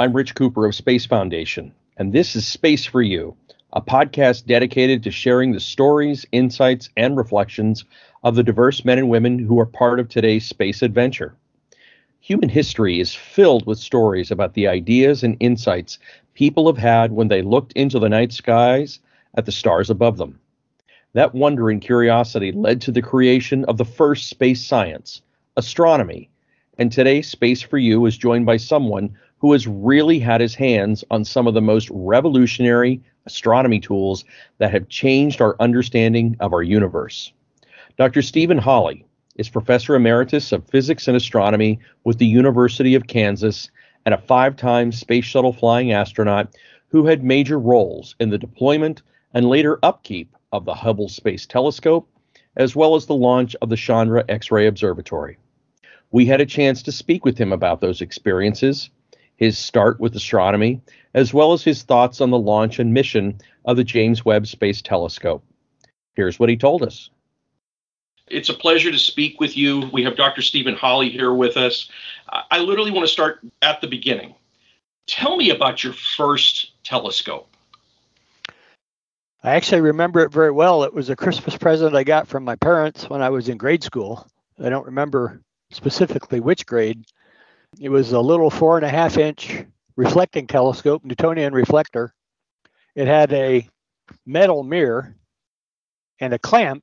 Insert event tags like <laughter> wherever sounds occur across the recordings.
I'm Rich Cooper of Space Foundation, and this is Space for You, a podcast dedicated to sharing the stories, insights, and reflections of the diverse men and women who are part of today's space adventure. Human history is filled with stories about the ideas and insights people have had when they looked into the night skies at the stars above them. That wonder and curiosity led to the creation of the first space science, astronomy. And today, Space for You is joined by someone who has really had his hands on some of the most revolutionary astronomy tools that have changed our understanding of our universe. Dr. Stephen Hawley is Professor Emeritus of Physics and Astronomy with the University of Kansas and a five time space shuttle flying astronaut who had major roles in the deployment and later upkeep of the Hubble Space Telescope, as well as the launch of the Chandra X ray Observatory. We had a chance to speak with him about those experiences, his start with astronomy, as well as his thoughts on the launch and mission of the James Webb Space Telescope. Here's what he told us. It's a pleasure to speak with you. We have Dr. Stephen Hawley here with us. I literally want to start at the beginning. Tell me about your first telescope. I actually remember it very well. It was a Christmas present I got from my parents when I was in grade school. I don't remember specifically which grade. It was a little four and a half inch reflecting telescope, Newtonian reflector. It had a metal mirror and a clamp.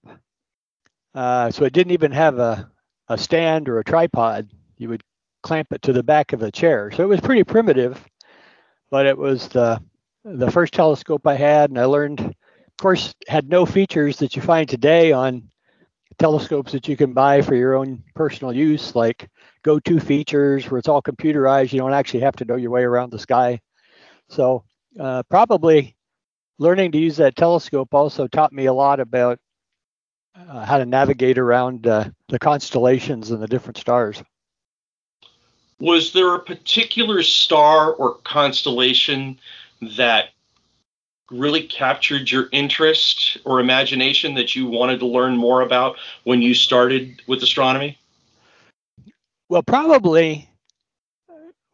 Uh, so it didn't even have a, a stand or a tripod. You would clamp it to the back of a chair. So it was pretty primitive, but it was the the first telescope I had, and I learned, of course, had no features that you find today on telescopes that you can buy for your own personal use, like go-to features where it's all computerized. You don't actually have to know your way around the sky. So uh, probably learning to use that telescope also taught me a lot about uh, how to navigate around uh, the constellations and the different stars. Was there a particular star or constellation that really captured your interest or imagination that you wanted to learn more about when you started with astronomy? Well, probably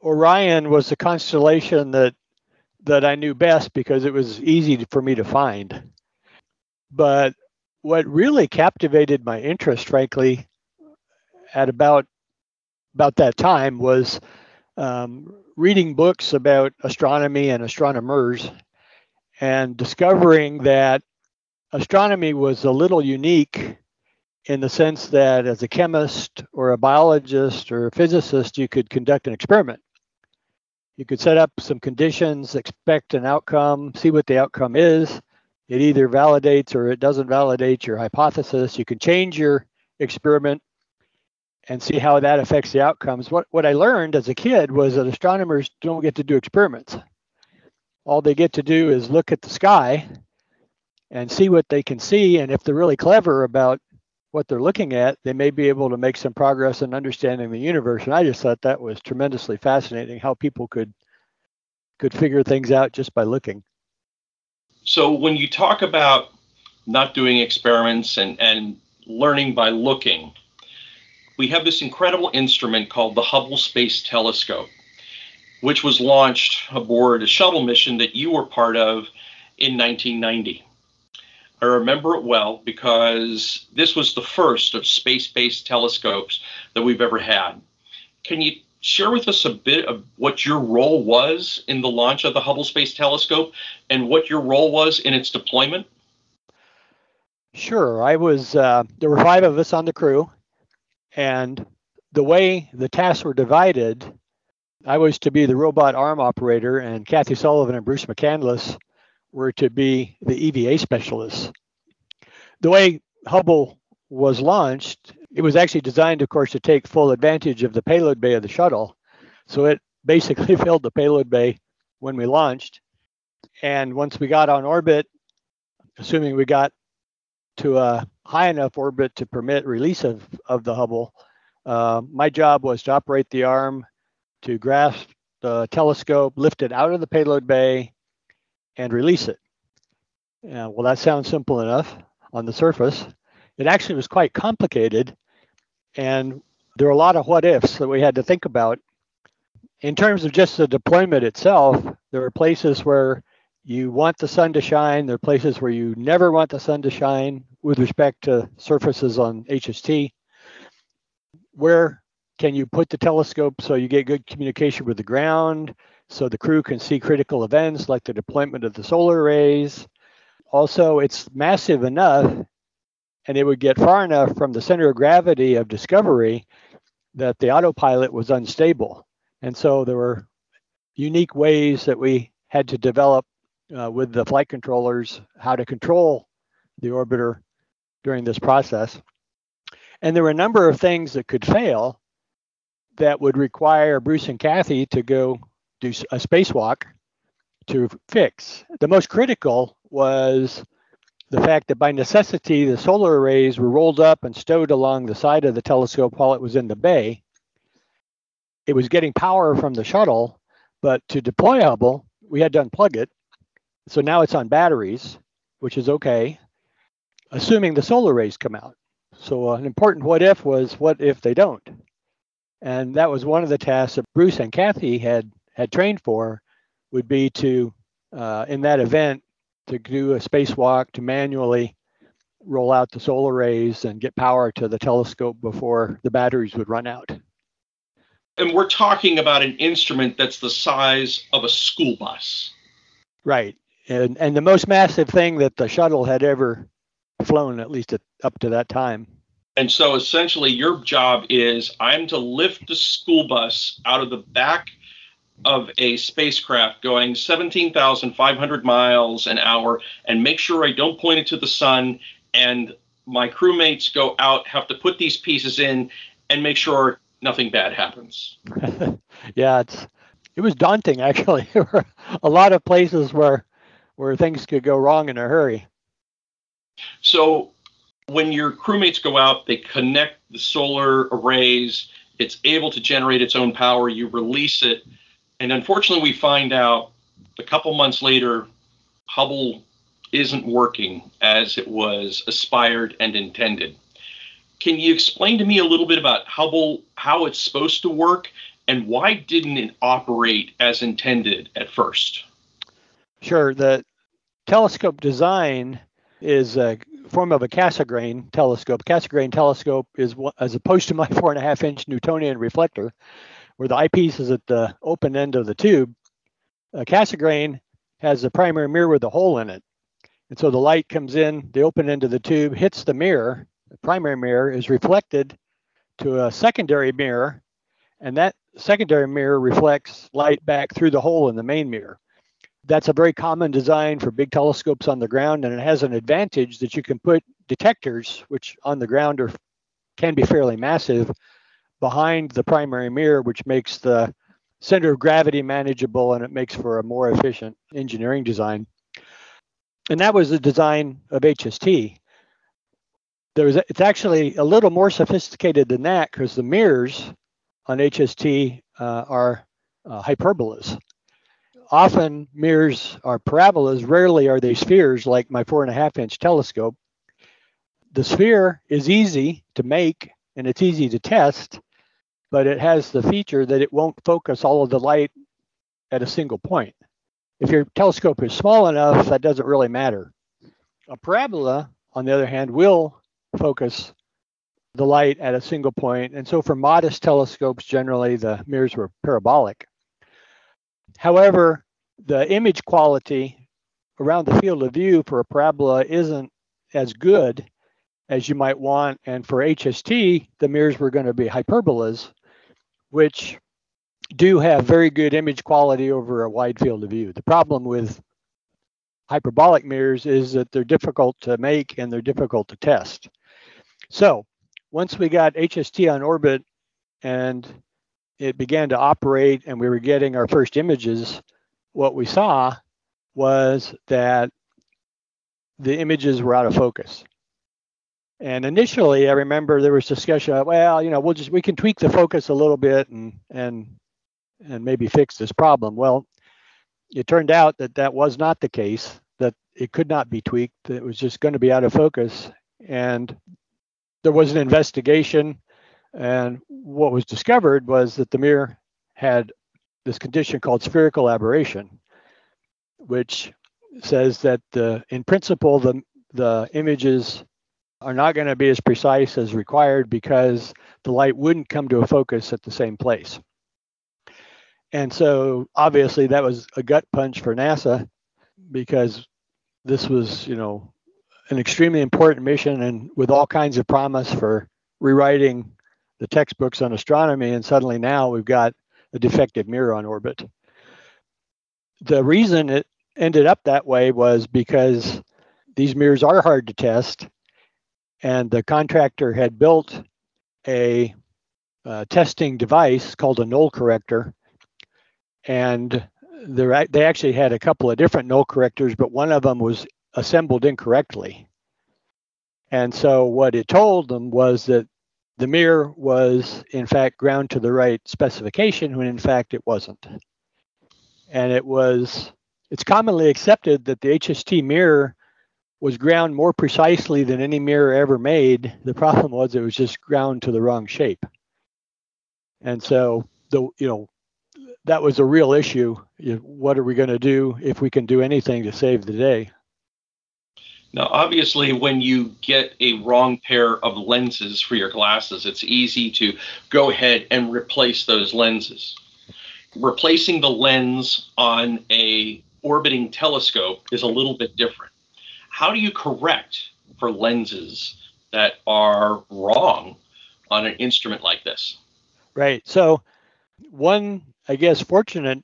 Orion was the constellation that that I knew best because it was easy for me to find. But what really captivated my interest, frankly, at about about that time was um, reading books about astronomy and astronomers and discovering that astronomy was a little unique in the sense that as a chemist or a biologist or a physicist, you could conduct an experiment. You could set up some conditions, expect an outcome, see what the outcome is. It either validates or it doesn't validate your hypothesis. You can change your experiment and see how that affects the outcomes. What what I learned as a kid was that astronomers don't get to do experiments. All they get to do is look at the sky and see what they can see and if they're really clever about what they're looking at, they may be able to make some progress in understanding the universe. And I just thought that was tremendously fascinating how people could could figure things out just by looking. So when you talk about not doing experiments and, and learning by looking, we have this incredible instrument called the Hubble Space Telescope, which was launched aboard a shuttle mission that you were part of in 1990. I remember it well because this was the first of space based telescopes that we've ever had. Can you share with us a bit of what your role was in the launch of the Hubble Space Telescope and what your role was in its deployment? Sure. I was, uh, there were five of us on the crew, and the way the tasks were divided, I was to be the robot arm operator, and Kathy Sullivan and Bruce McCandless were to be the EVA specialists. The way Hubble was launched, it was actually designed, of course, to take full advantage of the payload bay of the shuttle. So it <laughs> basically filled the payload bay when we launched. And once we got on orbit, assuming we got to a high enough orbit to permit release of, of the Hubble, uh, my job was to operate the arm to grasp the telescope, lift it out of the payload bay, and release it. Uh, well, that sounds simple enough on the surface. It actually was quite complicated, and there were a lot of what ifs that we had to think about. in terms of just the deployment itself, there are places where you want the sun to shine. There are places where you never want the sun to shine with respect to surfaces on HST. Where can you put the telescope so you get good communication with the ground, so the crew can see critical events like the deployment of the solar arrays? Also, it's massive enough and it would get far enough from the center of gravity of Discovery that the autopilot was unstable. And so there were unique ways that we had to develop uh, with the flight controllers how to control the orbiter during this process. And there were a number of things that could fail that would require Bruce and Kathy to go do a spacewalk to fix. The most critical was the fact that by necessity the solar arrays were rolled up and stowed along the side of the telescope while it was in the bay. It was getting power from the shuttle, but to deploy Hubble, we had to unplug it. So now it's on batteries, which is okay, assuming the solar rays come out. So uh, an important what if was what if they don't? And that was one of the tasks that Bruce and Kathy had had trained for would be to uh, in that event to do a spacewalk to manually roll out the solar rays and get power to the telescope before the batteries would run out. And we're talking about an instrument that's the size of a school bus. Right. And, and the most massive thing that the shuttle had ever flown, at least at, up to that time. And so essentially, your job is I'm to lift the school bus out of the back of a spacecraft going 17,500 miles an hour and make sure I don't point it to the sun. And my crewmates go out, have to put these pieces in and make sure nothing bad happens. <laughs> yeah, it's it was daunting actually. <laughs> There were a lot of places where where things could go wrong in a hurry. So when your crewmates go out, they connect the solar arrays, it's able to generate its own power, you release it and unfortunately, we find out a couple months later, Hubble isn't working as it was aspired and intended. Can you explain to me a little bit about Hubble, how it's supposed to work, and why didn't it operate as intended at first? Sure. The telescope design is a form of a Cassegrain telescope. Cassegrain telescope is as opposed to my <laughs> four and a half inch Newtonian reflector where the eyepiece is at the open end of the tube, a Cassegrain has a primary mirror with a hole in it. And so the light comes in the open end of the tube, hits the mirror, the primary mirror is reflected to a secondary mirror, and that secondary mirror reflects light back through the hole in the main mirror. That's a very common design for big telescopes on the ground, and it has an advantage that you can put detectors, which on the ground are can be fairly massive, behind the primary mirror, which makes the center of gravity manageable and it makes for a more efficient engineering design. And that was the design of HST. There was, it's actually a little more sophisticated than that because the mirrors on HST uh, are uh, hyperbolas. Often mirrors are parabolas, rarely are they spheres like my four and a half inch telescope. The sphere is easy to make and it's easy to test but it has the feature that it won't focus all of the light at a single point. If your telescope is small enough, that doesn't really matter. A parabola, on the other hand, will focus the light at a single point. And so for modest telescopes, generally the mirrors were parabolic. However, the image quality around the field of view for a parabola isn't as good as you might want. And for HST, the mirrors were going to be hyperbolas which do have very good image quality over a wide field of view. The problem with hyperbolic mirrors is that they're difficult to make and they're difficult to test. So once we got HST on orbit and it began to operate and we were getting our first images, what we saw was that the images were out of focus. And initially, I remember there was discussion. Of, well, you know, we'll just we can tweak the focus a little bit and and and maybe fix this problem. Well, it turned out that that was not the case. That it could not be tweaked. That it was just going to be out of focus. And there was an investigation, and what was discovered was that the mirror had this condition called spherical aberration, which says that uh, in principle the the images are not going to be as precise as required because the light wouldn't come to a focus at the same place. And so obviously that was a gut punch for NASA because this was, you know, an extremely important mission and with all kinds of promise for rewriting the textbooks on astronomy. And suddenly now we've got a defective mirror on orbit. The reason it ended up that way was because these mirrors are hard to test, and the contractor had built a uh, testing device called a null corrector, and they actually had a couple of different null correctors, but one of them was assembled incorrectly. And so what it told them was that the mirror was in fact ground to the right specification when in fact it wasn't. And it was it's commonly accepted that the HST mirror was ground more precisely than any mirror ever made. The problem was it was just ground to the wrong shape. And so the you know that was a real issue. What are we going to do if we can do anything to save the day? Now, obviously, when you get a wrong pair of lenses for your glasses, it's easy to go ahead and replace those lenses. Replacing the lens on a orbiting telescope is a little bit different. How do you correct for lenses that are wrong on an instrument like this? Right. So, one, I guess, fortunate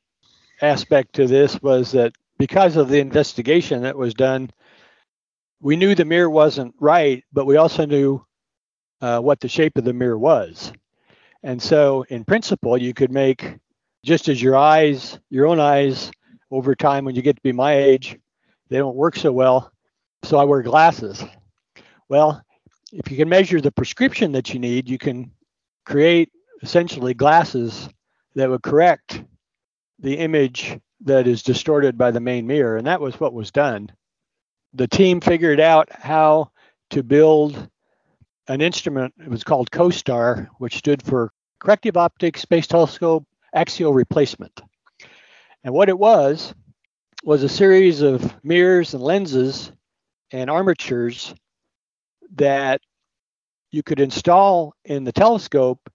aspect to this was that because of the investigation that was done, we knew the mirror wasn't right, but we also knew uh, what the shape of the mirror was. And so, in principle, you could make just as your eyes, your own eyes, over time when you get to be my age, they don't work so well. So I wear glasses. Well, if you can measure the prescription that you need, you can create essentially glasses that would correct the image that is distorted by the main mirror. And that was what was done the team figured out how to build an instrument. It was called COSTAR, which stood for Corrective Optics Space Telescope Axial Replacement. And what it was was a series of mirrors and lenses and armatures that you could install in the telescope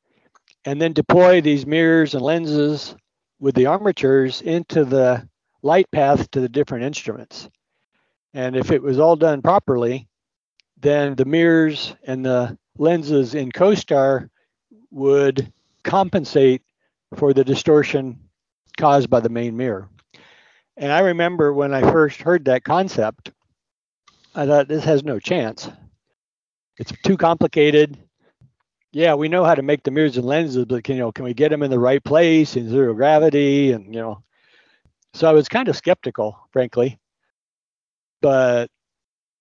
and then deploy these mirrors and lenses with the armatures into the light path to the different instruments. And if it was all done properly, then the mirrors and the lenses in COSTAR would compensate for the distortion caused by the main mirror. And I remember when I first heard that concept, I thought this has no chance. It's too complicated. Yeah, we know how to make the mirrors and lenses, but can, you know, can we get them in the right place in zero gravity? And you know, so I was kind of skeptical, frankly but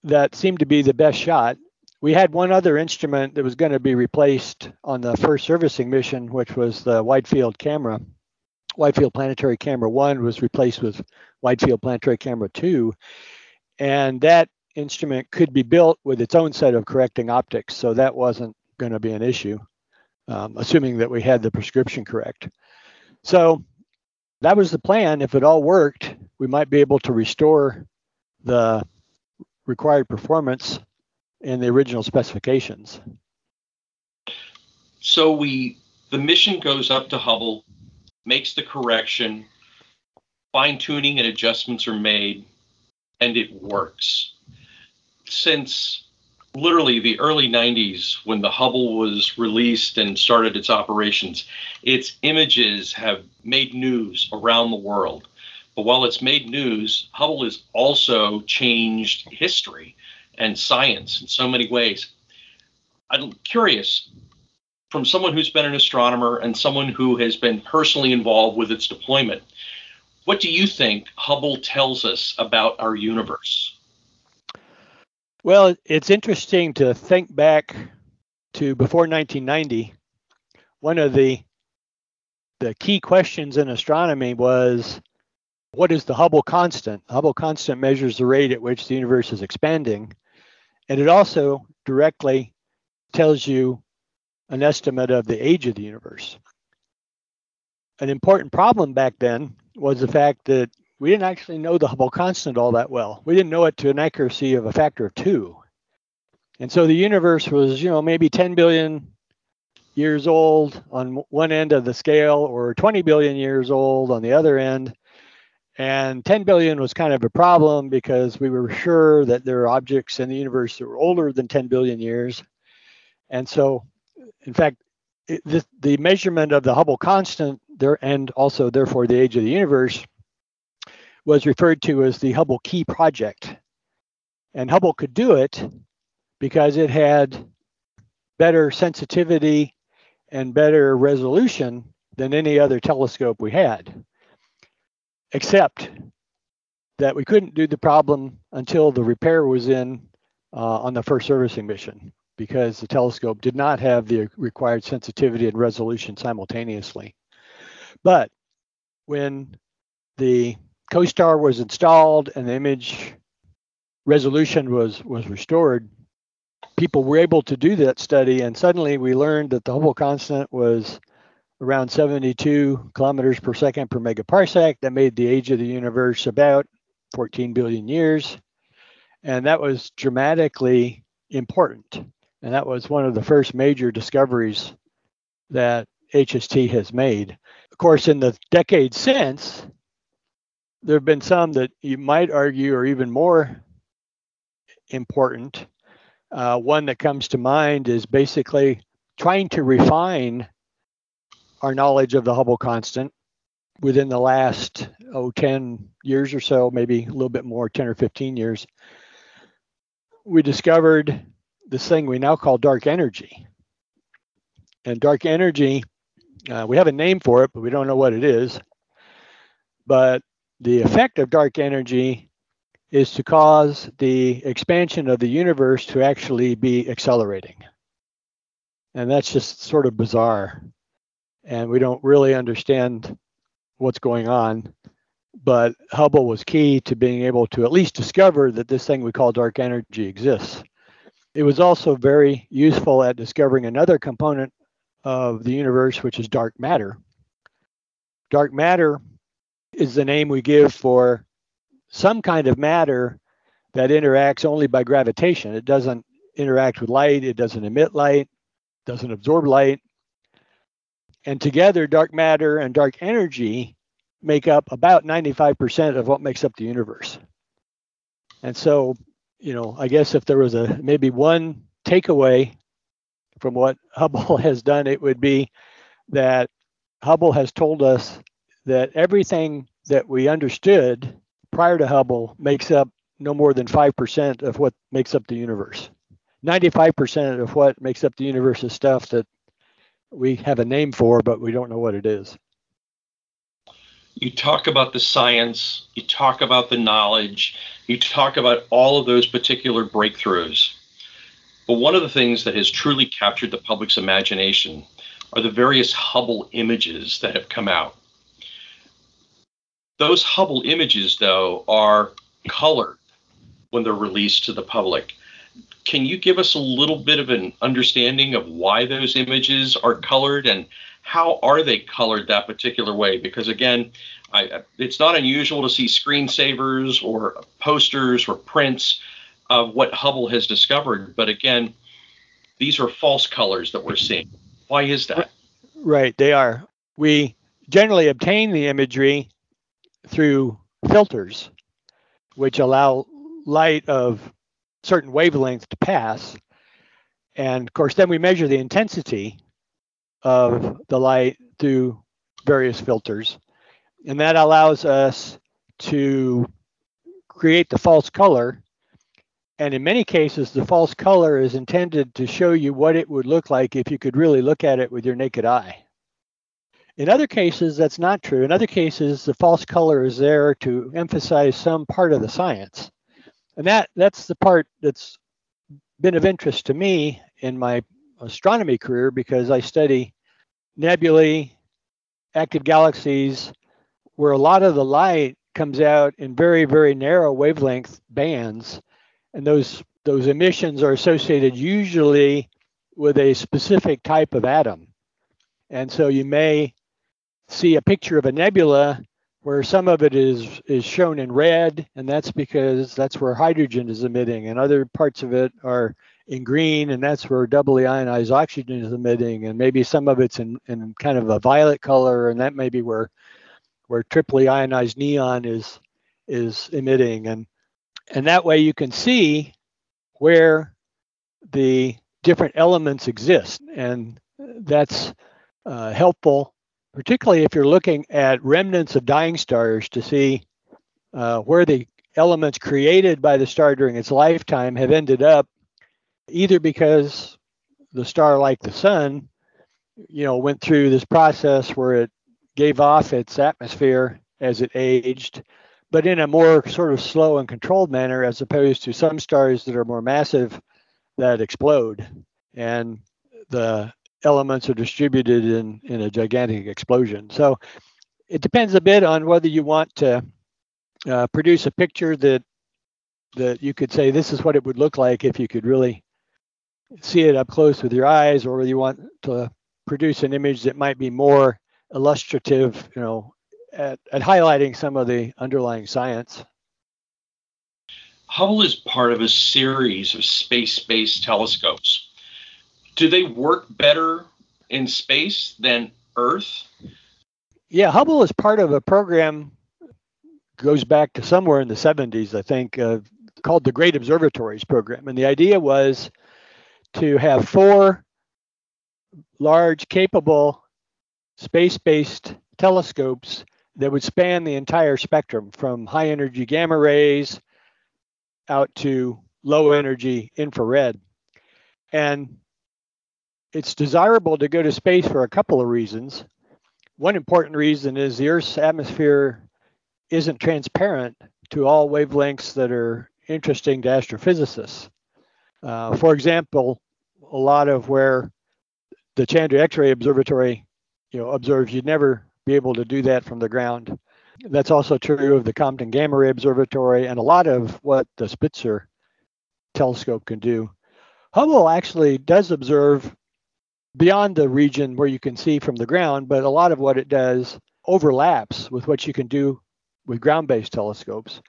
that seemed to be the best shot. We had one other instrument that was going to be replaced on the first servicing mission, which was the wide field camera. Wide field planetary camera one was replaced with wide field planetary camera two. And that instrument could be built with its own set of correcting optics. So that wasn't going to be an issue, um, assuming that we had the prescription correct. So that was the plan. If it all worked, we might be able to restore the required performance in the original specifications. So we the mission goes up to Hubble, makes the correction, fine tuning and adjustments are made, and it works. Since literally the early 90s, when the Hubble was released and started its operations, its images have made news around the world. But while it's made news, Hubble has also changed history and science in so many ways. I'm curious from someone who's been an astronomer and someone who has been personally involved with its deployment, what do you think Hubble tells us about our universe? Well, it's interesting to think back to before 1990. One of the the key questions in astronomy was what is the Hubble constant? The Hubble constant measures the rate at which the universe is expanding. And it also directly tells you an estimate of the age of the universe. an important problem back then was the fact that we didn't actually know the Hubble constant all that well. We didn't know it to an accuracy of a factor of two. And so the universe was, you know, maybe 10 billion years old on one end of the scale or 20 billion years old on the other end. And 10 billion was kind of a problem because we were sure that there are objects in the universe that were older than 10 billion years. And so, in fact, it, the, the measurement of the Hubble constant there and also therefore the age of the universe was referred to as the Hubble Key Project. And Hubble could do it because it had better sensitivity and better resolution than any other telescope we had, except that we couldn't do the problem until the repair was in uh, on the first servicing mission because the telescope did not have the required sensitivity and resolution simultaneously. But when the CoStar was installed and the image resolution was was restored, people were able to do that study, and suddenly we learned that the Hubble constant was around 72 kilometers per second per megaparsec. That made the age of the universe about 14 billion years, and that was dramatically important. And that was one of the first major discoveries that HST has made. Of course, in the decades since, there have been some that you might argue are even more important. Uh, one that comes to mind is basically trying to refine our knowledge of the Hubble constant within the last oh 10 years or so maybe a little bit more 10 or 15 years. We discovered this thing we now call dark energy. And dark energy uh, we have a name for it but we don't know what it is. But the effect of dark energy is to cause the expansion of the universe to actually be accelerating. And that's just sort of bizarre. And we don't really understand what's going on. But Hubble was key to being able to at least discover that this thing we call dark energy exists. It was also very useful at discovering another component of the universe, which is dark matter. Dark matter is the name we give for some kind of matter that interacts only by gravitation. It doesn't interact with light, it doesn't emit light, doesn't absorb light. And together, dark matter and dark energy make up about 95% of what makes up the universe. And so, you know, I guess if there was a maybe one takeaway from what Hubble <laughs> has done, it would be that Hubble has told us that everything that we understood prior to Hubble makes up no more than 5% of what makes up the universe. 95% of what makes up the universe is stuff that we have a name for, but we don't know what it is. You talk about the science, you talk about the knowledge, you talk about all of those particular breakthroughs. But one of the things that has truly captured the public's imagination are the various Hubble images that have come out. Those Hubble images, though, are colored when they're released to the public. Can you give us a little bit of an understanding of why those images are colored and how are they colored that particular way? Because again, I, it's not unusual to see screensavers or posters or prints of what Hubble has discovered. But again, these are false colors that we're seeing. Why is that? Right, they are. We generally obtain the imagery through filters, which allow light of certain wavelength to pass. And of course, then we measure the intensity of the light through various filters. And that allows us to create the false color. And in many cases, the false color is intended to show you what it would look like if you could really look at it with your naked eye. In other cases, that's not true. In other cases, the false color is there to emphasize some part of the science. And that, that's the part that's been of interest to me in my astronomy career because I study nebulae, active galaxies, where a lot of the light comes out in very, very narrow wavelength bands. And those, those emissions are associated usually with a specific type of atom. And so you may see a picture of a nebula where some of it is is shown in red, and that's because that's where hydrogen is emitting, and other parts of it are in green, and that's where doubly ionized oxygen is emitting, and maybe some of it's in, in kind of a violet color, and that may be where where triply ionized neon is is emitting, and and that way you can see where the different elements exist, and that's uh, helpful particularly if you're looking at remnants of dying stars to see uh, where the elements created by the star during its lifetime have ended up, either because the star, like the sun, you know, went through this process where it gave off its atmosphere as it aged, but in a more sort of slow and controlled manner, as opposed to some stars that are more massive that explode. And the elements are distributed in, in a gigantic explosion. So it depends a bit on whether you want to uh, produce a picture that that you could say this is what it would look like if you could really see it up close with your eyes, or whether you want to produce an image that might be more illustrative, you know, at, at highlighting some of the underlying science. Hubble is part of a series of space-based telescopes do they work better in space than Earth? Yeah, Hubble is part of a program goes back to somewhere in the 70s, I think, uh, called the Great Observatories Program. And the idea was to have four large, capable, space based telescopes that would span the entire spectrum from high energy gamma rays out to low energy infrared. And it's desirable to go to space for a couple of reasons. One important reason is the Earth's atmosphere isn't transparent to all wavelengths that are interesting to astrophysicists. Uh, for example, a lot of where the Chandra X-ray Observatory, you know, observes, you'd never be able to do that from the ground. That's also true of the Compton Gamma Ray Observatory and a lot of what the Spitzer telescope can do. Hubble actually does observe beyond the region where you can see from the ground, but a lot of what it does overlaps with what you can do with ground based telescopes.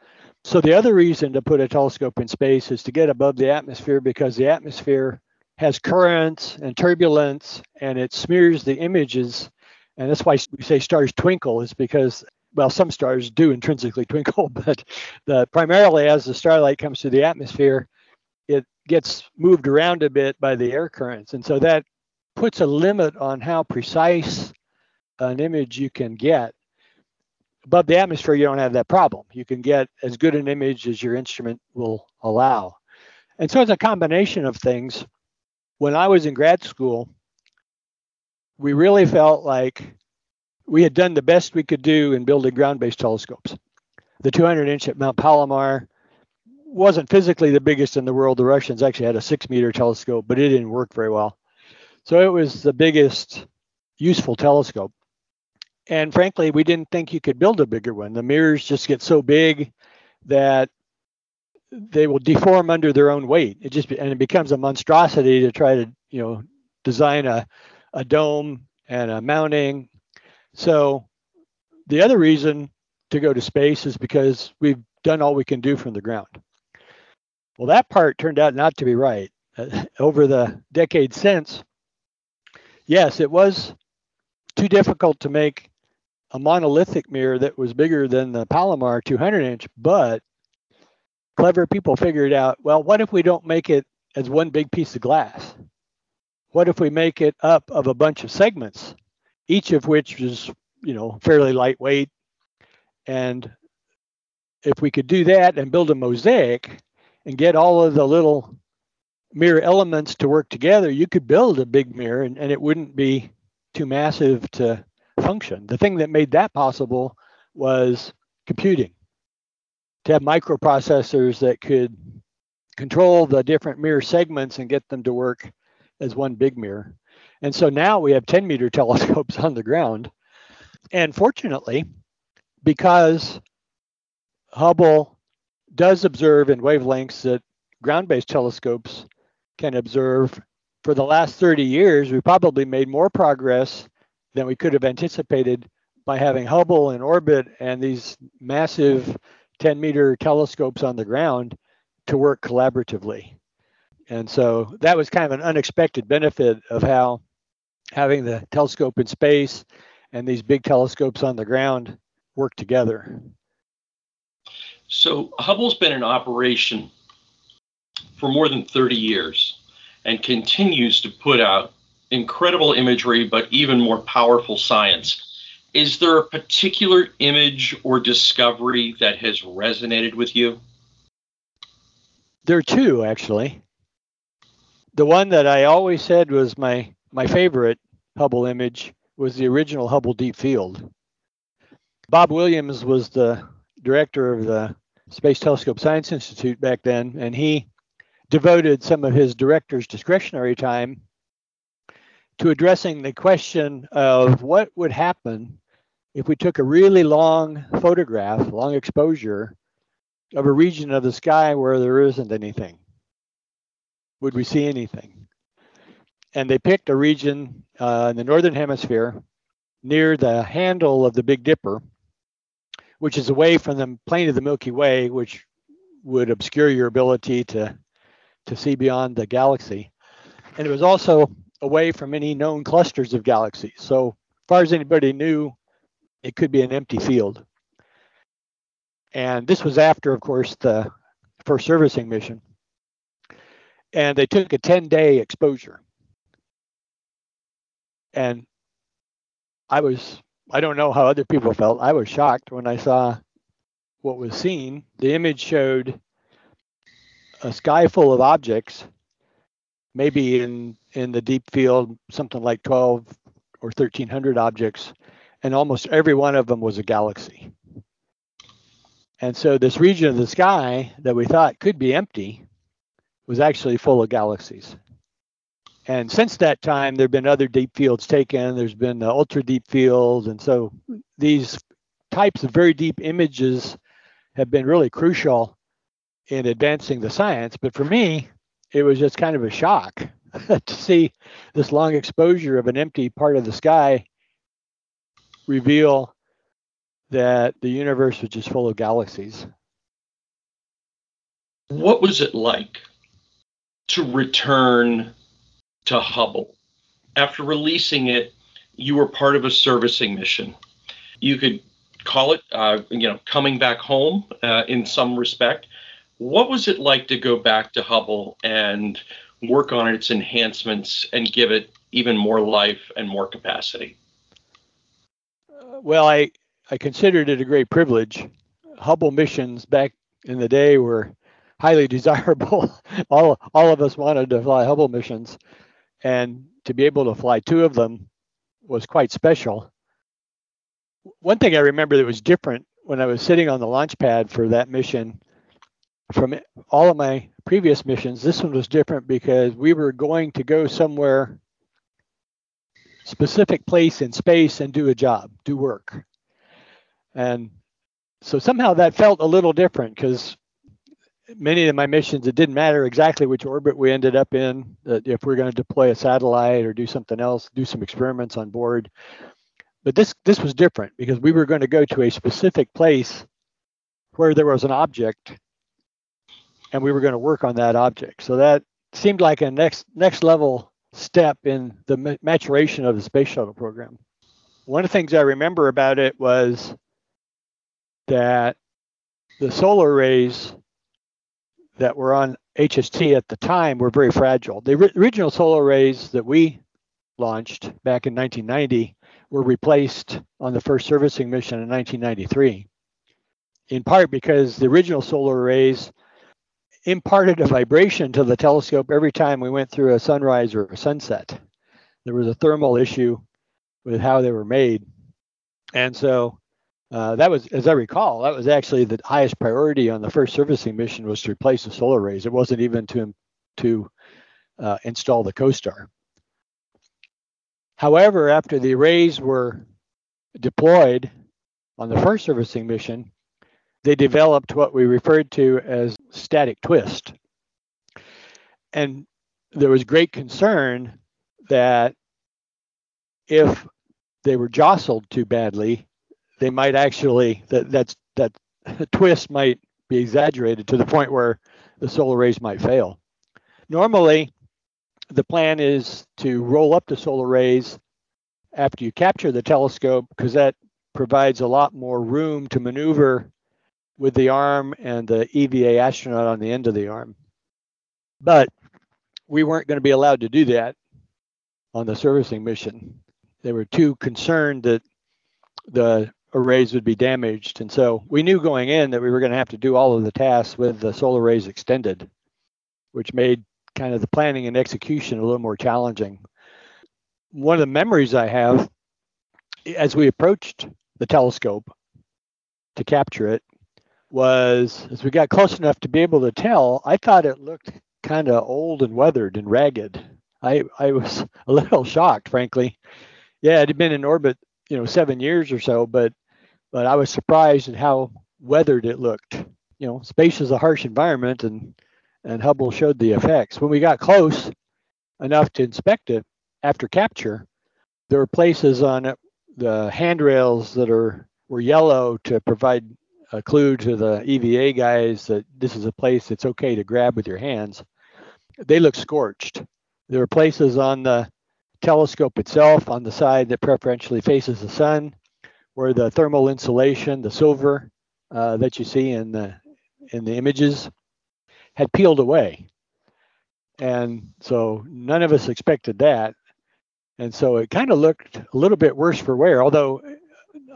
So, the other reason to put a telescope in space is to get above the atmosphere because the atmosphere has currents and turbulence and it smears the images. And that's why we say stars twinkle, is because, well, some stars do intrinsically <laughs> twinkle, but the, primarily as the starlight comes through the atmosphere, it gets moved around a bit by the air currents. And so that puts a limit on how precise an image you can get. Above the atmosphere, you don't have that problem. You can get as good an image as your instrument will allow. And so it's a combination of things. When I was in grad school, we really felt like we had done the best we could do in building ground based telescopes. The 200 inch at Mount Palomar wasn't physically the biggest in the world. The Russians actually had a six meter telescope, but it didn't work very well. So it was the biggest useful telescope. And frankly, we didn't think you could build a bigger one. The mirrors just get so big that they will deform under their own weight. It just and it becomes a monstrosity to try to you know design a a dome and a mounting. So the other reason to go to space is because we've done all we can do from the ground. Well, that part turned out not to be right. Uh, <laughs> over the decades since, yes, it was too difficult to make a monolithic mirror that was bigger than the Palomar 200 inch, but clever people figured out, well, what if we don't make it as one big piece of glass? What if we make it up of a bunch of segments, each of which is, you know, fairly lightweight? And if we could do that and build a mosaic and get all of the little mirror elements to work together, you could build a big mirror and, and it wouldn't be too massive to function. The thing that made that possible was computing. To have microprocessors that could control the different mirror segments and get them to work as one big mirror. And so now we have 10 meter <laughs> telescopes on the ground. And fortunately, because Hubble does observe in wavelengths that ground based telescopes can observe for the last 30 years, we probably made more progress than we could have anticipated by having Hubble in orbit and these massive 10 meter telescopes on the ground to work collaboratively. And so that was kind of an unexpected benefit of how having the telescope in space and these big telescopes on the ground work together. So Hubble's been in operation for more than 30 years and continues to put out incredible imagery, but even more powerful science. Is there a particular image or discovery that has resonated with you? There are two, actually. The one that I always said was my, my favorite Hubble image was the original Hubble Deep Field. Bob Williams was the director of the Space Telescope Science Institute back then, and he devoted some of his director's discretionary time to addressing the question of what would happen if we took a really long photograph, long exposure of a region of the sky where there isn't anything. Would we see anything? And they picked a region uh, in the northern hemisphere near the handle of the Big Dipper, which is away from the plane of the Milky Way, which would obscure your ability to to see beyond the galaxy. And it was also away from any known clusters of galaxies. So, as far as anybody knew, it could be an empty field. And this was after, of course, the first servicing mission. And they took a 10 day exposure. And I was, I don't know how other people felt. I was shocked when I saw what was seen. The image showed a sky full of objects, maybe in in the deep field, something like 12 or 1300 objects, and almost every one of them was a galaxy. And so this region of the sky that we thought could be empty was actually full of galaxies. And since that time, there have been other deep fields taken. There's been the ultra deep field. And so these types of very deep images have been really crucial in advancing the science. But for me, it was just kind of a shock <laughs> to see this long exposure of an empty part of the sky reveal that the universe was just full of galaxies. What was it like to return to Hubble? After releasing it, you were part of a servicing mission. You could call it, uh, you know, coming back home uh, in some respect. What was it like to go back to Hubble and work on its enhancements and give it even more life and more capacity? Uh, well, I, I considered it a great privilege. Hubble missions back in the day were highly <laughs> desirable. all, all of us wanted to fly Hubble missions, and to be able to fly two of them was quite special. One thing I remember that was different when I was sitting on the launch pad for that mission from all of my previous missions, this one was different because we were going to go somewhere specific place in space and do a job, do work. And so somehow that felt a little different because many of my missions, it didn't matter exactly which orbit we ended up in, if we're going to deploy a satellite or do something else, do some experiments on board. But this this was different because we were going to go to a specific place where there was an object and we were going to work on that object. So that seemed like a next next level step in the maturation of the space shuttle program. One of the things I remember about it was that the solar arrays that were on HST at the time were very fragile. The original solar arrays that we launched back in 1990 were replaced on the first servicing mission in 1993, in part because the original solar arrays imparted a vibration to the telescope every time we went through a sunrise or a sunset. There was a thermal issue with how they were made. And so uh, that was, as I recall, that was actually the highest priority on the first servicing mission was to replace the solar arrays. It wasn't even to, to uh, install the CoStar. However, after the arrays were deployed on the first servicing mission, they developed what we referred to as static twist. And there was great concern that if they were jostled too badly, they might actually that that's that <laughs> twist might be exaggerated to the point where the solar rays might fail. Normally, the plan is to roll up the solar rays after you capture the telescope because that provides a lot more room to maneuver with the arm and the EVA astronaut on the end of the arm. But we weren't going to be allowed to do that on the servicing mission. They were too concerned that the arrays would be damaged. And so we knew going in that we were going to have to do all of the tasks with the solar arrays extended, which made kind of the planning and execution a little more challenging. One of the memories I have as we approached the telescope to capture it was as we got close enough to be able to tell, I thought it looked kind of old and weathered and ragged. I, I was <laughs> a little shocked, frankly. Yeah, it had been in orbit, you know, seven years or so, but but I was surprised at how weathered it looked. You know, space is a harsh environment, and and Hubble showed the effects. When we got close enough to inspect it after capture, there were places on it, the handrails that are were yellow to provide a clue to the EVA guys that this is a place that's okay to grab with your hands. They look scorched. There are places on the telescope itself on the side that preferentially faces the sun where the thermal insulation, the silver uh, that you see in the in the images, had peeled away. And so none of us expected that. And so it kind of looked a little bit worse for wear, although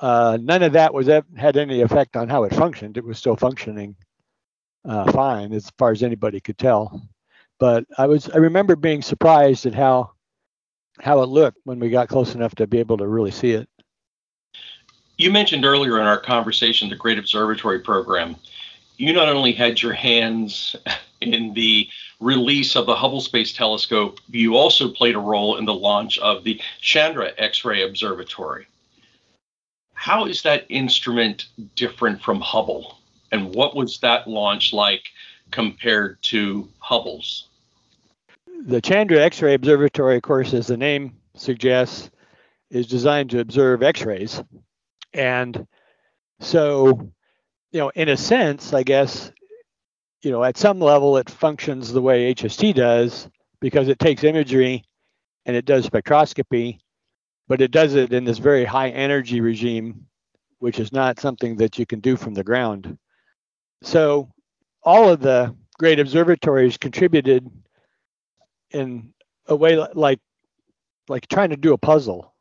uh, none of that was had any effect on how it functioned. It was still functioning uh, fine as far as anybody could tell. But I was I remember being surprised at how how it looked when we got close enough to be able to really see it. You mentioned earlier in our conversation the Great Observatory Program. You not only had your hands in the release of the Hubble Space Telescope, you also played a role in the launch of the Chandra X ray Observatory. How is that instrument different from Hubble? And what was that launch like compared to Hubble's? The Chandra X ray Observatory, of course, as the name suggests, is designed to observe X rays. And so, you know, in a sense, I guess, you know, at some level it functions the way HST does because it takes imagery and it does spectroscopy, but it does it in this very high energy regime, which is not something that you can do from the ground. So all of the great observatories contributed in a way like like trying to do a puzzle.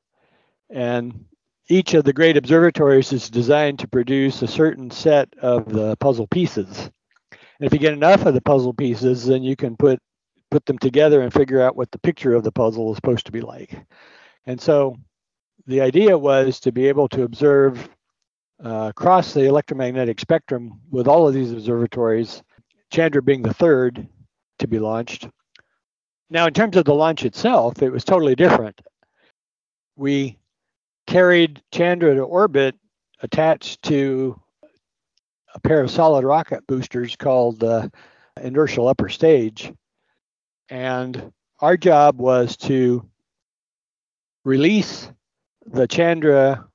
And each of the great observatories is designed to produce a certain set of the puzzle pieces. And if you get enough of the puzzle pieces, then you can put put them together and figure out what the picture of the puzzle is supposed to be like. And so the idea was to be able to observe uh, across the electromagnetic spectrum with all of these observatories, Chandra being the third to be launched. Now, in terms of the launch itself, it was totally different. We carried Chandra to orbit attached to a pair of solid rocket boosters called uh, inertial upper stage. And our job was to release the Chandra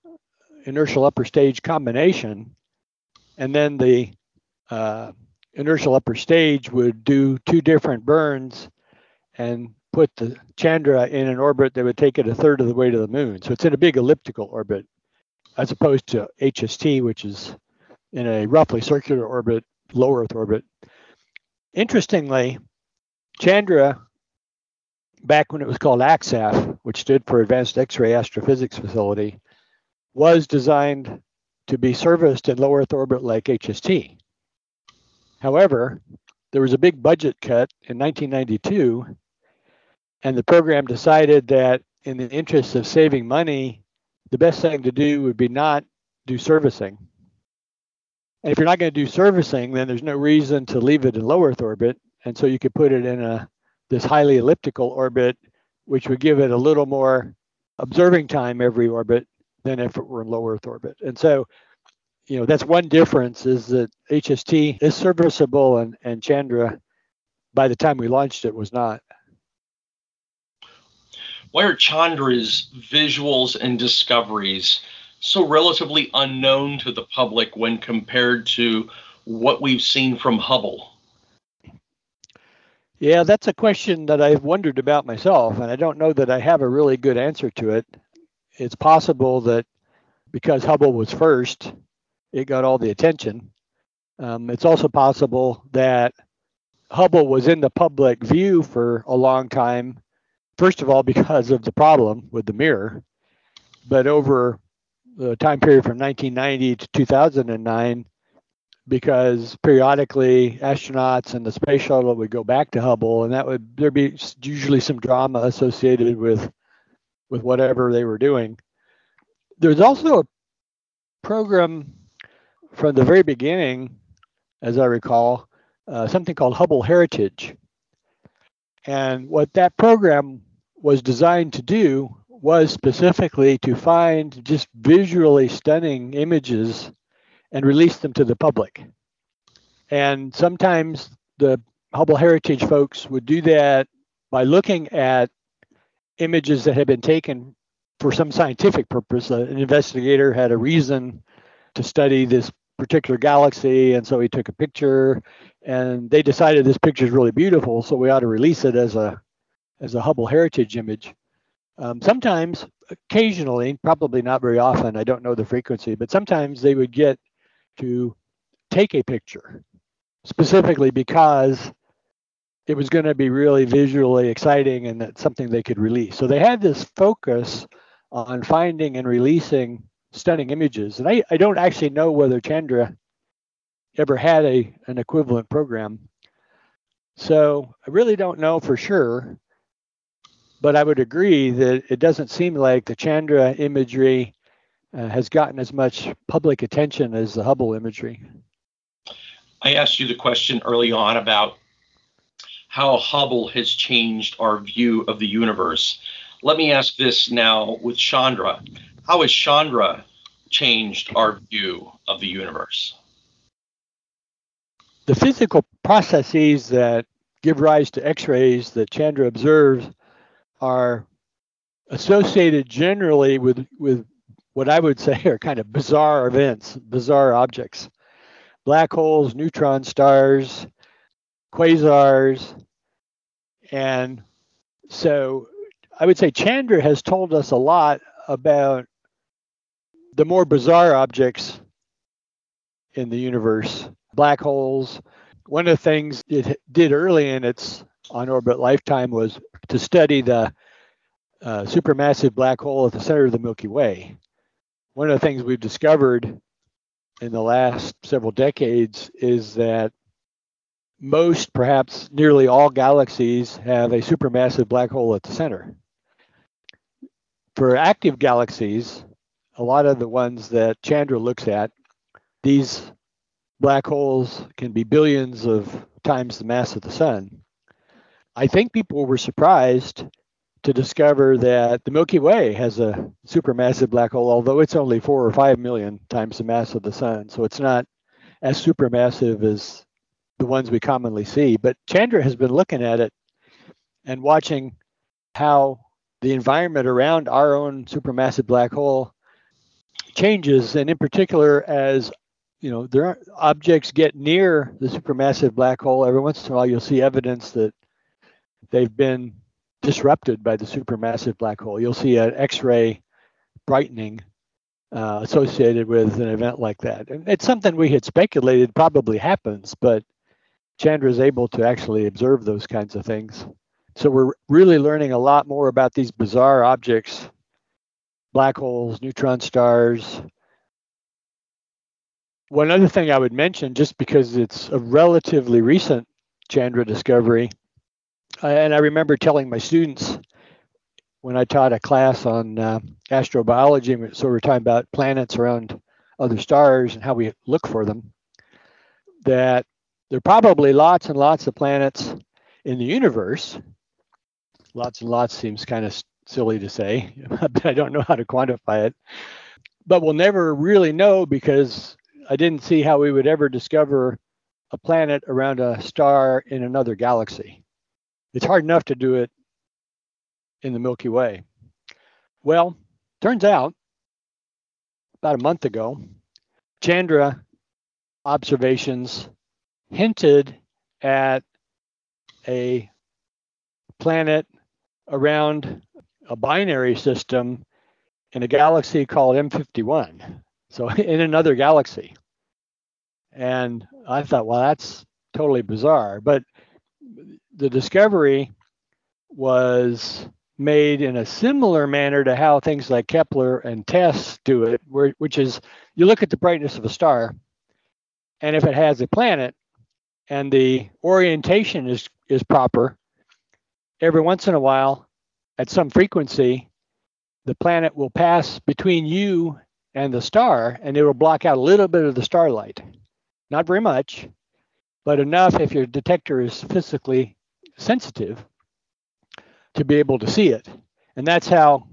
inertial upper stage combination, and then the uh, inertial upper stage would do two different burns and put the Chandra in an orbit that would take it a third of the way to the moon. So it's in a big elliptical orbit, as opposed to HST, which is in a roughly circular orbit, low Earth orbit. Interestingly, Chandra, back when it was called AXAF, which stood for Advanced X-ray Astrophysics Facility, was designed to be serviced in low Earth orbit like HST. However, there was a big budget cut in 1992 and the program decided that in the interest of saving money, the best thing to do would be not do servicing. And if you're not going to do servicing, then there's no reason to leave it in low Earth orbit. And so you could put it in a this highly elliptical orbit, which would give it a little more observing time every orbit than if it were in low Earth orbit. And so, you know, that's one difference is that HST is serviceable and, and Chandra, by the time we launched it, was not. Why are Chandra's visuals and discoveries so relatively unknown to the public when compared to what we've seen from Hubble? Yeah, that's a question that I've wondered about myself, and I don't know that I have a really good answer to it. It's possible that because Hubble was first, it got all the attention. Um, it's also possible that Hubble was in the public view for a long time, first of all, <laughs> because of the problem with the mirror, but over the time period from 1990 to 2009, because periodically astronauts and the space shuttle would go back to Hubble, and that would there'd be usually some drama associated with with whatever they were doing. There's also a program from the very beginning, as I recall, uh, something called Hubble Heritage. And what that program was designed to do was specifically to find just visually stunning images and release them to the public. And sometimes the Hubble Heritage folks would do that by looking at images that had been taken for some scientific purpose. Uh, an investigator had a reason to study this particular galaxy, and so he took a picture, and they decided this picture is really beautiful, so we ought to release it as a as a Hubble Heritage image. Um, sometimes, occasionally, probably not very often, I don't know the frequency, but sometimes they would get to take a picture specifically because it was going to be really visually exciting and that's something they could release. So they had this focus on finding and releasing stunning images. And I, I don't actually know whether Chandra ever had a an equivalent program. So I really don't know for sure, but I would agree that it doesn't seem like the Chandra imagery uh, has gotten as much public attention as the Hubble imagery. I asked you the question early on about how Hubble has changed our view of the universe. Let me ask this now with Chandra. How has Chandra changed our view of the universe? The physical processes that give rise to X rays that Chandra observes are associated generally with, with what I would <laughs> say are kind of bizarre events, bizarre objects. Black holes, neutron stars, quasars. And so I would say Chandra has told us a lot about the more bizarre objects in the universe, black holes. One of the things it did early in its on orbit lifetime was to study the uh, supermassive black hole at the center of the Milky Way one of the things we've discovered in the last several decades is that most, perhaps nearly all galaxies have a supermassive black hole at the center. For active galaxies, a lot of the ones that Chandra looks at, these black holes can be billions of times the mass of the sun. I think people were surprised to discover that the Milky Way has a supermassive black hole, although it's only four or five million times the mass of the sun. So it's not as supermassive as the ones we commonly see. But Chandra has been looking at it and watching how the environment around our own supermassive black hole changes, and in particular, as you know, there are objects get near the supermassive black hole. Every once in a while, you'll see evidence that they've been disrupted by the supermassive black hole. You'll see an X-ray brightening uh, associated with an event like that. And it's something we had speculated probably happens, but Chandra is able to actually observe those kinds of things. So we're really learning a lot more about these bizarre objects, black holes, neutron stars. One other thing I would mention, just because it's a relatively recent Chandra discovery, and I remember telling my students when I taught a class on uh, astrobiology, so we're talking about planets around other stars and how we look for them, that there are probably lots and lots of planets in the universe. Lots and lots seems kind of silly to say, <laughs> but I don't know how to quantify it. But we'll never really know because I didn't see how we would ever discover a planet around a star in another galaxy. It's hard enough to do it in the Milky Way. Well, turns out about a month ago, Chandra observations hinted at a planet around a binary system in a galaxy called M51. So <laughs> in another galaxy. And I thought, well, that's totally bizarre. But the discovery was made in a similar manner to how things like Kepler and TESS do it, where, which is you look at the brightness of a star, and if it has a planet and the orientation is, is proper, every once in a while, at some frequency, the planet will pass between you and the star, and it will block out a little bit of the starlight. Not very much, but enough if your detector is physically sensitive to be able to see it. And that's how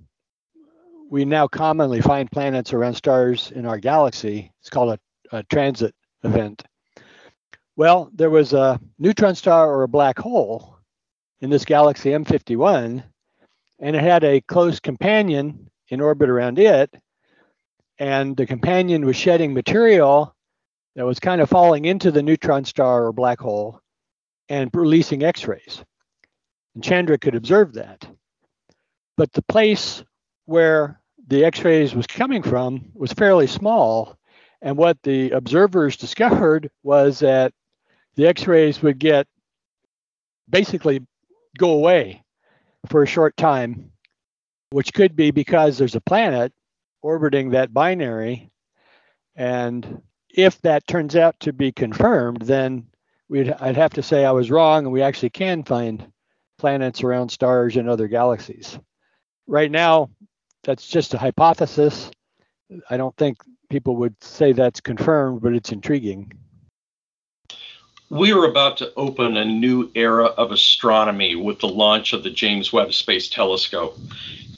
we now commonly find planets around stars in our galaxy. It's called a, a transit event. Well, there was a neutron star or a black hole in this galaxy M51, and it had a close companion in orbit around it. And the companion was shedding material that was kind of falling into the neutron star or black hole and releasing X rays. And Chandra could observe that. But the place where the X rays was coming from was fairly small. And what the observers discovered was that the X rays would get basically go away for a short time, which could be because there's a planet orbiting that binary. And if that turns out to be confirmed, then we'd I'd have to say I was wrong, and we actually can find planets around stars and other galaxies. Right now, that's just a hypothesis. I don't think people would say that's confirmed, but it's intriguing. We are about to open a new era of astronomy with the launch of the James Webb Space Telescope.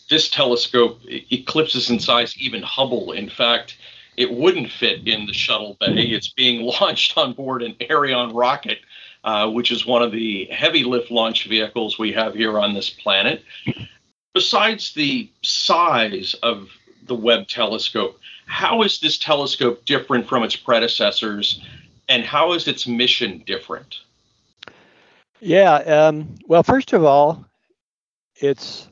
This telescope eclipses in size even Hubble. In fact, it wouldn't fit in the shuttle bay. It's being <laughs> launched on board an Ariane rocket, uh, which is one of the heavy lift launch vehicles we have here on this planet. Besides the size of the Webb telescope, how is this telescope different from its predecessors, and how is its mission different? Yeah, um, well, first of all, it's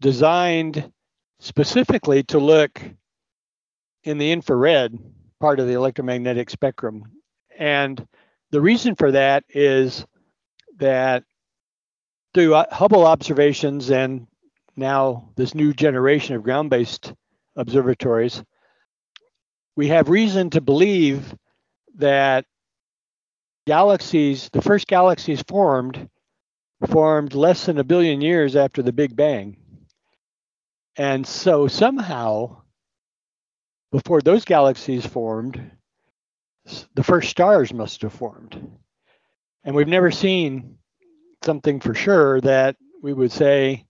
designed specifically to look in the infrared part of the electromagnetic spectrum. And the reason for that is that through uh, Hubble observations and now this new generation of ground based observatories, we have reason to believe that galaxies, the first galaxies formed, formed less than a billion years after the Big Bang. And so somehow before those galaxies formed, the first stars must have formed. And we've never seen something for sure that we would say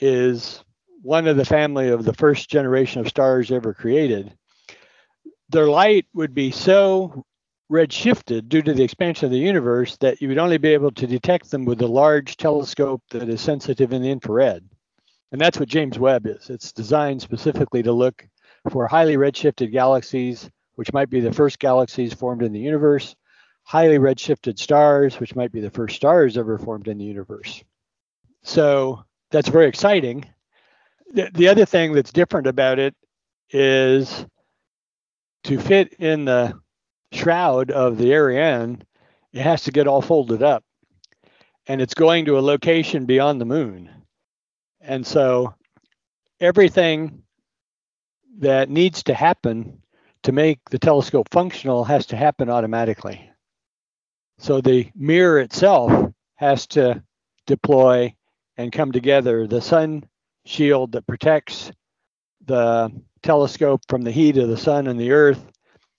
is one of the family of the first generation of stars ever created. Their light would be so redshifted due to the expansion of the universe that you would only be able to detect them with a large telescope that is sensitive in the infrared. And that's what James Webb is. It's designed specifically to look for highly redshifted galaxies, which might be the first galaxies formed in the universe, highly redshifted stars, which might be the first stars ever formed in the universe. So that's very exciting. The, the other thing that's different about it is to fit in the shroud of the Ariane, it has to get all folded up. And it's going to a location beyond the moon. And so everything that needs to happen to make the telescope functional has to happen automatically. So the mirror itself has to deploy and come together. The sun shield that protects the telescope from the heat of the sun and the earth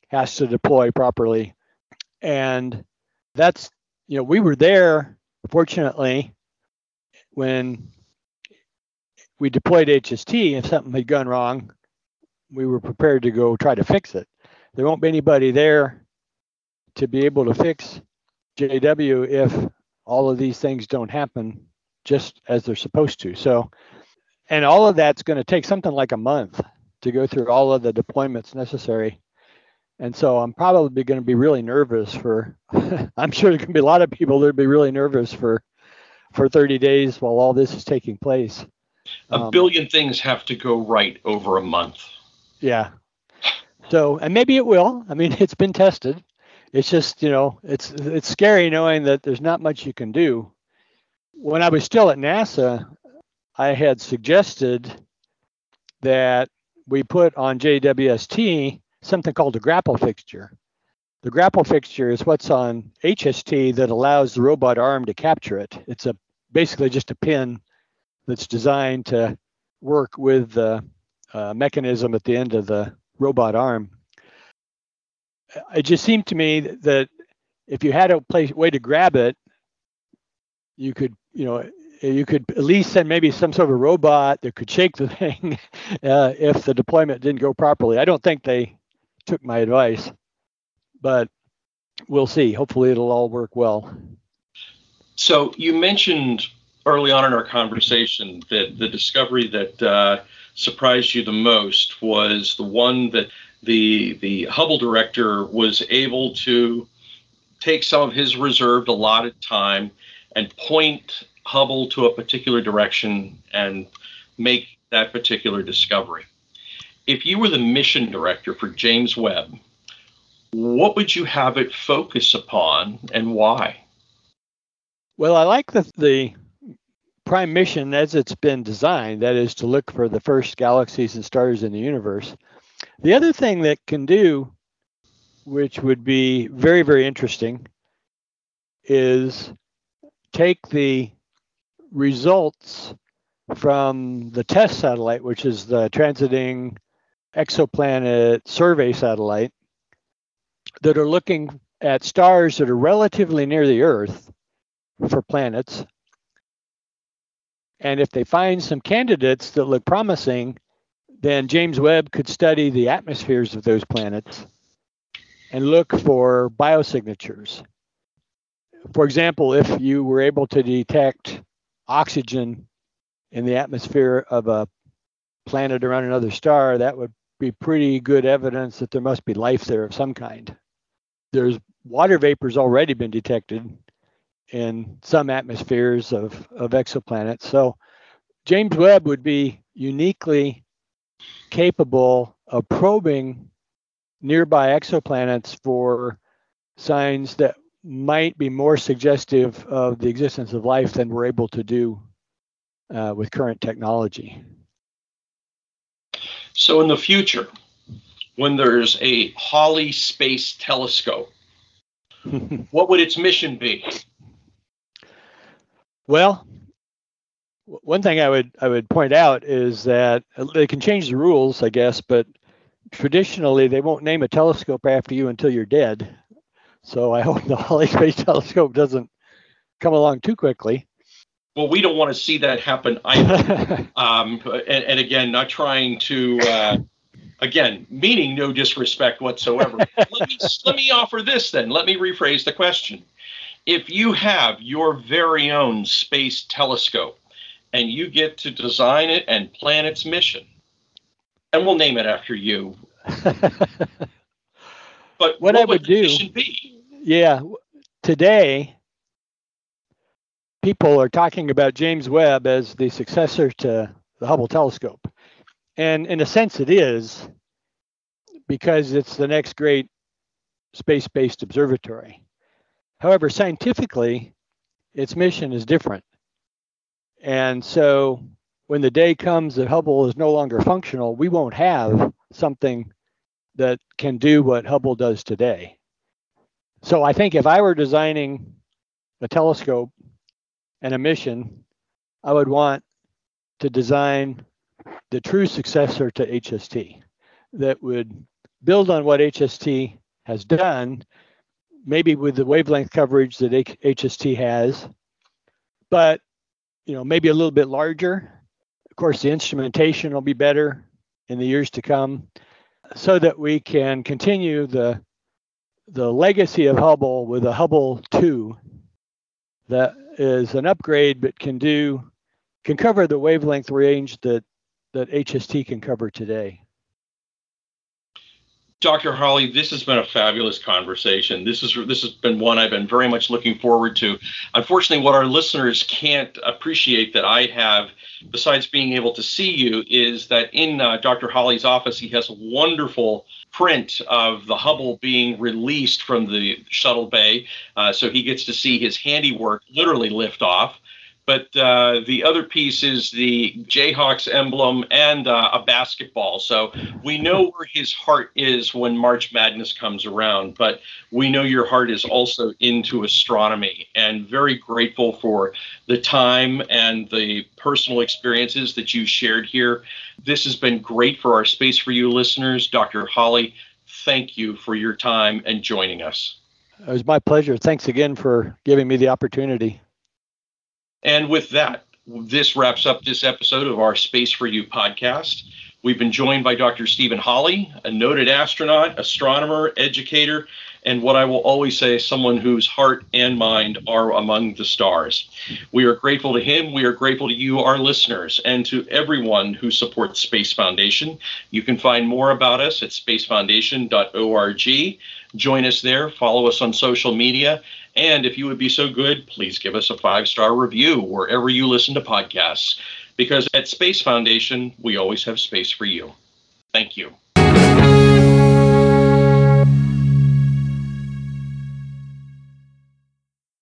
has to deploy properly. And that's, you know, we were there, fortunately, when we deployed HST. If something had gone wrong, we were prepared to go try to fix it. There won't be anybody there to be able to fix JW if all of these things don't happen just as they're supposed to. So, and all of that's going to take something like a month to go through all of the deployments necessary. And so I'm probably going to be really nervous for. <laughs> I'm sure there can be a lot of people that would be really nervous for for 30 days while all this is taking place. A um, billion things have to go right over a month. Yeah. So, and maybe it will. I mean, <laughs> it's been tested. It's just, you know, it's it's scary knowing that there's not much you can do. When I was still at NASA, I had suggested that we put on JWST something called a grapple fixture. The grapple fixture is what's on HST that allows the robot arm to capture it. It's a basically just a pin that's designed to work with the uh, mechanism at the end of the robot arm. It just seemed to me that if you had a place way to grab it, you could, you know, you could at least send maybe some sort of a robot that could shake the <laughs> thing uh, if the deployment didn't go properly. I don't think they took my advice, but we'll see. Hopefully, it'll all work well. So you mentioned early on in our conversation that the discovery that uh, surprised you the most was the one that the the Hubble director was able to take some of his reserved allotted time and point Hubble to a particular direction and make that particular discovery. If you were the mission director for James Webb, what would you have it focus upon and why? Well, I like the the prime mission as it's been designed, that is to look for the first galaxies and stars in the universe. The other thing that can do, which would be very, very interesting, is take the results from the TESS satellite, which is the transiting exoplanet survey satellite, that are looking at stars that are relatively near the Earth for planets. And if they find some candidates that look promising, then James Webb could study the atmospheres of those planets and look for biosignatures. For example, if you were able to detect oxygen in the atmosphere of a planet around another star, that would be pretty good evidence that there must be life there of some kind. There's water vapors already been detected in some atmospheres of, of exoplanets. So James Webb would be uniquely capable of probing nearby exoplanets for signs that might be more suggestive of the existence of life than we're able to do uh, with current technology. So, in the future, when there's a Hawley Space Telescope, <laughs> what would its mission be? Well, one thing I would I would point out is that they can change the rules, I guess, but traditionally they won't name a telescope after you until you're dead. So I <laughs> hope the Hawley Space Telescope doesn't come along too quickly. Well, we don't want to see that happen either. <laughs> um, and, and, again, not trying to, uh, again, meaning no disrespect whatsoever. <laughs> let, me, let me offer this then. Let me rephrase the question if you have your very own space telescope and you get to design it and plan its mission, and we'll name it after you. <laughs> but what, what I would, do, yeah, today people are talking about James Webb as the successor to the Hubble telescope, and in a sense, it is because it's the next great space-based observatory. However, scientifically, its mission is different. And so when the day comes that Hubble is no longer functional, we won't have something that can do what Hubble does today. So I think if I were designing a telescope and a mission, I would want to design the true successor to HST that would build on what HST has done maybe with the wavelength coverage that HST has, but you know maybe a little bit larger. Of course, the instrumentation will be better in the years to come, so that we can continue the the legacy of Hubble with a Hubble 2 that is an upgrade but can do can cover the wavelength range that that HST can cover today. Dr. Hawley, this has been a fabulous conversation. This is this has been one I've been very much looking forward to. Unfortunately, what our listeners can't appreciate that I have, besides being able to see you, is that in uh, Dr. Hawley's office, he has a wonderful print of the Hubble being released from the shuttle bay, uh, so he gets to see his handiwork literally lift off. But uh, the other piece is the Jayhawks emblem and uh, a basketball. So we know where his heart is when March Madness comes around, but we know your heart is also into astronomy and very grateful for the time and the personal experiences that you shared here. This has been great for our Space for You listeners. Dr. Hawley, thank you for your time and joining us. It was my pleasure. Thanks again for giving me the opportunity. And with that, this wraps up this episode of our Space for You podcast. We've been joined by Dr. Steven Hawley, a noted astronaut, astronomer, educator, and what I will always say, someone whose heart and mind are among the stars. We are grateful to him. We are grateful to you, our listeners, and to everyone who supports Space Foundation. You can find more about us at spacefoundation.org. Join us there, follow us on social media, and if you would be so good, please give us a five star review wherever you listen to podcasts. Because at Space Foundation, we always have space for you. Thank you.